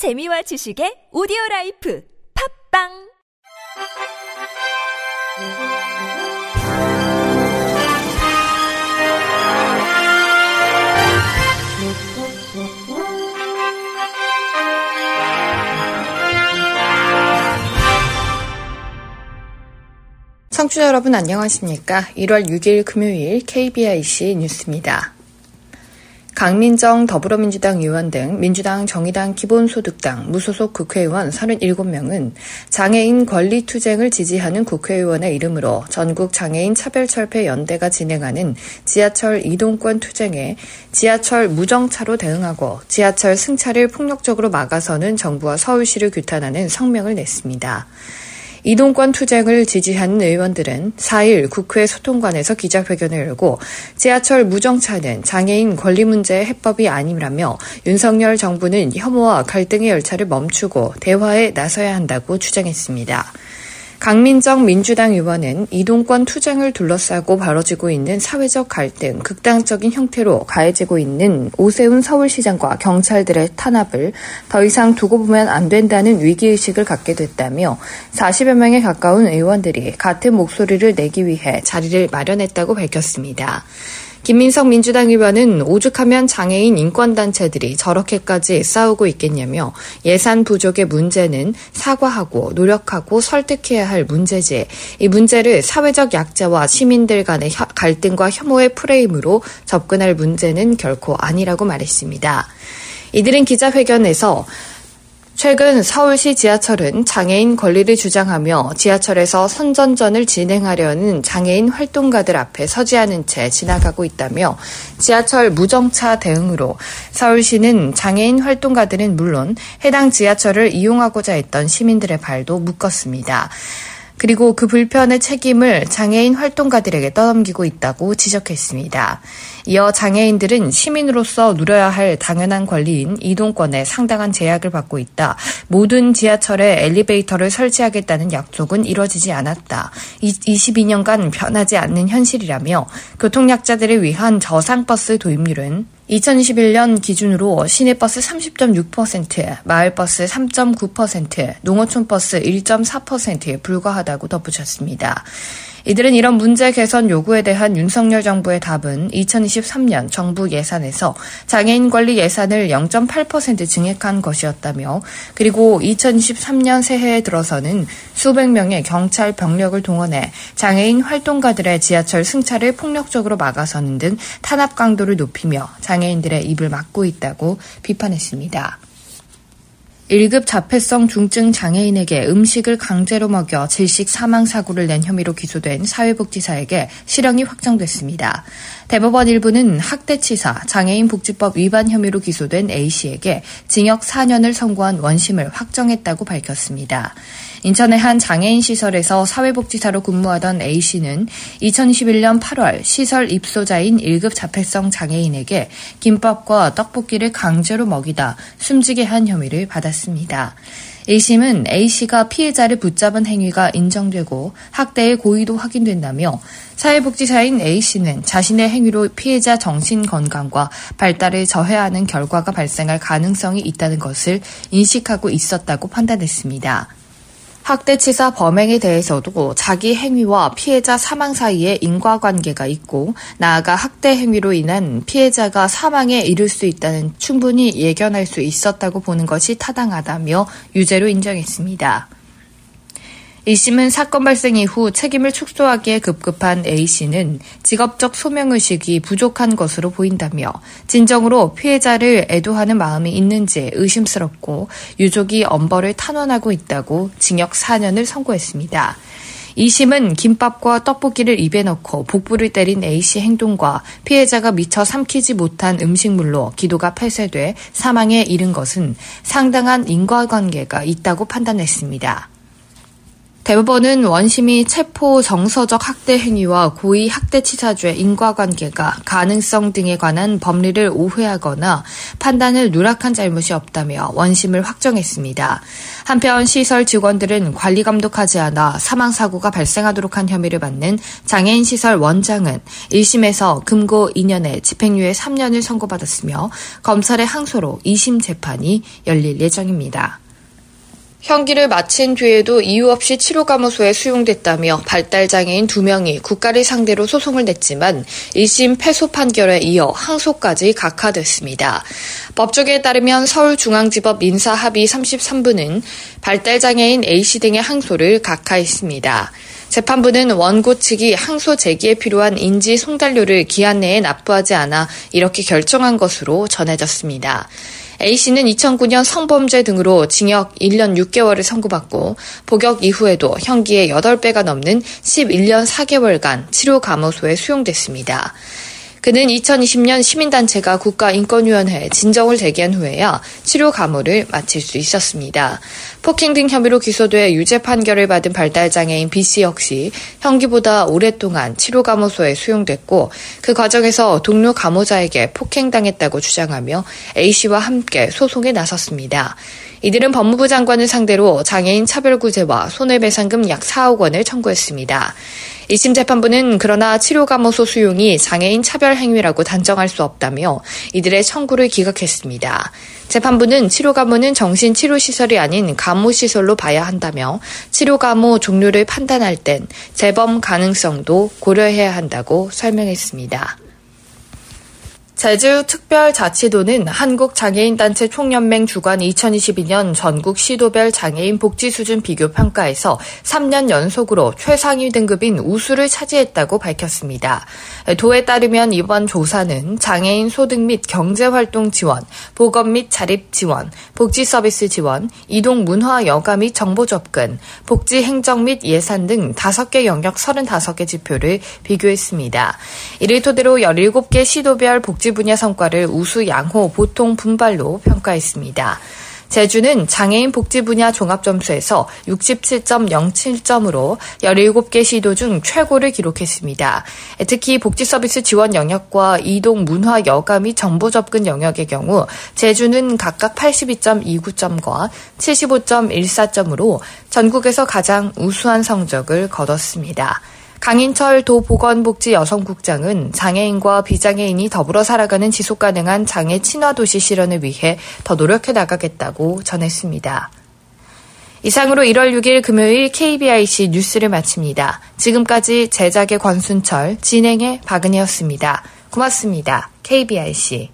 재미와 지식의 오디오 라이프 팝빵 청취자 여러분 안녕하십니까? 1월 6일 금요일 KBIC 뉴스입니다. 강민정 더불어민주당 의원 등 민주당, 정의당, 기본소득당, 무소속 국회의원 37명은 장애인 권리투쟁을 지지하는 국회의원의 이름으로 전국 장애인 차별철폐 연대가 진행하는 지하철 이동권 투쟁에 지하철 무정차로 대응하고 지하철 승차를 폭력적으로 막아서는 정부와 서울시를 규탄하는 성명을 냈습니다. 이동권 투쟁을 지지하는 의원들은 4일 국회 소통관에서 기자회견을 열고 지하철 무정차는 장애인 권리 문제의 해법이 아니라며 윤석열 정부는 혐오와 갈등의 열차를 멈추고 대화에 나서야 한다고 주장했습니다. 강민정 민주당 의원은 이동권 투쟁을 둘러싸고 벌어지고 있는 사회적 갈등, 극단적인 형태로 가해지고 있는 오세훈 서울시장과 경찰들의 탄압을 더 이상 두고 보면 안 된다는 위기의식을 갖게 됐다며 40여 명에 가까운 의원들이 같은 목소리를 내기 위해 자리를 마련했다고 밝혔습니다. 김민석 민주당 의원은 오죽하면 장애인 인권단체들이 저렇게까지 싸우고 있겠냐며 예산 부족의 문제는 사과하고 노력하고 설득해야 할 문제지 이 문제를 사회적 약자와 시민들 간의 갈등과 혐오의 프레임으로 접근할 문제는 결코 아니라고 말했습니다. 이들은 기자회견에서 최근 서울시 지하철은 장애인 권리를 주장하며 지하철에서 선전전을 진행하려는 장애인 활동가들 앞에 서지 않은 채 지나가고 있다며 지하철 무정차 대응으로 서울시는 장애인 활동가들은 물론 해당 지하철을 이용하고자 했던 시민들의 발도 묶었습니다. 그리고 그 불편의 책임을 장애인 활동가들에게 떠넘기고 있다고 지적했습니다. 이어 장애인들은 시민으로서 누려야 할 당연한 권리인 이동권에 상당한 제약을 받고 있다. 모든 지하철에 엘리베이터를 설치하겠다는 약속은 이뤄지지 않았다. 22년간 변하지 않는 현실이라며 교통약자들을 위한 저상버스 도입률은 2021년 기준으로 시내버스 30.6%, 마을버스 3.9%, 농어촌버스 1.4%에 불과하다고 덧붙였습니다. 이들은 이런 문제 개선 요구에 대한 윤석열 정부의 답은 2023년 정부 예산에서 장애인 권리 예산을 0.8% 증액한 것이었다며 그리고 2023년 새해에 들어서는 수백 명의 경찰 병력을 동원해 장애인 활동가들의 지하철 승차를 폭력적으로 막아서는 등 탄압 강도를 높이며 장애인들의 입을 막고 있다고 비판했습니다. 1급 자폐성 중증 장애인에게 음식을 강제로 먹여 질식 사망 사고를 낸 혐의로 기소된 사회복지사에게 실형이 확정됐습니다. 대법원 일부는 학대치사 장애인 복지법 위반 혐의로 기소된 A씨에게 징역 4년을 선고한 원심을 확정했다고 밝혔습니다. 인천의 한 장애인 시설에서 사회복지사로 근무하던 A씨는 2021년 8월 시설 입소자인 1급 자폐성 장애인에게 김밥과 떡볶이를 강제로 먹이다 숨지게 한 혐의를 받았습니다. 1심은 A씨가 피해자를 붙잡은 행위가 인정되고 학대의 고의도 확인된다며 사회복지사인 A씨는 자신의 행위로 피해자 정신 건강과 발달을 저해하는 결과가 발생할 가능성이 있다는 것을 인식하고 있었다고 판단했습니다. 학대치사 범행에 대해서도 자기 행위와 피해자 사망 사이에 인과관계가 있고 나아가 학대 행위로 인한 피해자가 사망에 이를 수 있다는 충분히 예견할 수 있었다고 보는 것이 타당하다며 유죄로 인정했습니다. 1심은 사건 발생 이후 책임을 축소하기에 급급한 A씨는 직업적 소명의식이 부족한 것으로 보인다며 진정으로 피해자를 애도하는 마음이 있는지 의심스럽고 유족이 엄벌을 탄원하고 있다고 징역 4년을 선고했습니다. 2심은 김밥과 떡볶이를 입에 넣고 복부를 때린 A씨 행동과 피해자가 미처 삼키지 못한 음식물로 기도가 폐쇄돼 사망에 이른 것은 상당한 인과관계가 있다고 판단했습니다. 대법원은 원심이 체포 정서적 학대 행위와 고의 학대 치사죄 인과관계가 가능성 등에 관한 법리를 오해하거나 판단을 누락한 잘못이 없다며 원심을 확정했습니다. 한편 시설 직원들은 관리 감독하지 않아 사망 사고가 발생하도록 한 혐의를 받는 장애인 시설 원장은 1심에서 금고 2년에 집행유예 3년을 선고받았으며 검찰의 항소로 2심 재판이 열릴 예정입니다. 형기를 마친 뒤에도 이유 없이 치료감호소에 수용됐다며 발달장애인 2명이 국가를 상대로 소송을 냈지만 1심 패소 판결에 이어 항소까지 각하됐습니다. 법조계에 따르면 서울중앙지법 민사합의 33부는 발달장애인 A씨 등의 항소를 각하했습니다. 재판부는 원고 측이 항소 제기에 필요한 인지 송달료를 기한 내에 납부하지 않아 이렇게 결정한 것으로 전해졌습니다. A씨는 2009년 성범죄 등으로 징역 1년 6개월을 선고받고 복역 이후에도 형기의 8배가 넘는 11년 4개월간 치료 감호소에 수용됐습니다. 그는 2020년 시민단체가 국가인권위원회에 진정을 제기한 후에야 치료 감호를 마칠 수 있었습니다. 폭행 등 혐의로 기소돼 유죄 판결을 받은 발달장애인 B씨 역시 형기보다 오랫동안 치료 감호소에 수용됐고 그 과정에서 동료 감호자에게 폭행당했다고 주장하며 A씨와 함께 소송에 나섰습니다. 이들은 법무부 장관을 상대로 장애인 차별구제와 손해배상금 약 4억 원을 청구했습니다. 1심 재판부는 그러나 치료감호소 수용이 장애인 차별 행위라고 단정할 수 없다며 이들의 청구를 기각했습니다. 재판부는 치료감호는 정신치료시설이 아닌 감호시설로 봐야 한다며 치료감호 종류를 판단할 땐 재범 가능성도 고려해야 한다고 설명했습니다. 제주 특별자치도는 한국장애인단체 총연맹 주관 2022년 전국 시도별 장애인 복지 수준 비교 평가에서 3년 연속으로 최상위 등급인 우수를 차지했다고 밝혔습니다. 도에 따르면 이번 조사는 장애인 소득 및 경제활동 지원, 보건 및 자립 지원, 복지 서비스 지원, 이동 문화 여가 및 정보 접근, 복지 행정 및 예산 등 5개 영역 35개 지표를 비교했습니다. 이를 토대로 17개 시도별 복지 복지 분야 성과를 우수 양호 보통 분발로 평가했습니다. 제주는 장애인 복지 분야 종합 점수에서 67.07점으로 17개 시도 중 최고를 기록했습니다. 특히 복지 서비스 지원 영역과 이동 문화 여가 및 정보 접근 영역의 경우 제주는 각각 82.29점과 75.14점으로 전국에서 가장 우수한 성적을 거뒀습니다. 강인철 도보건복지 여성국장은 장애인과 비장애인이 더불어 살아가는 지속가능한 장애 친화 도시 실현을 위해 더 노력해 나가겠다고 전했습니다. 이상으로 1월 6일 금요일 KBIC 뉴스를 마칩니다. 지금까지 제작의 권순철, 진행의 박은혜였습니다. 고맙습니다. KBIC.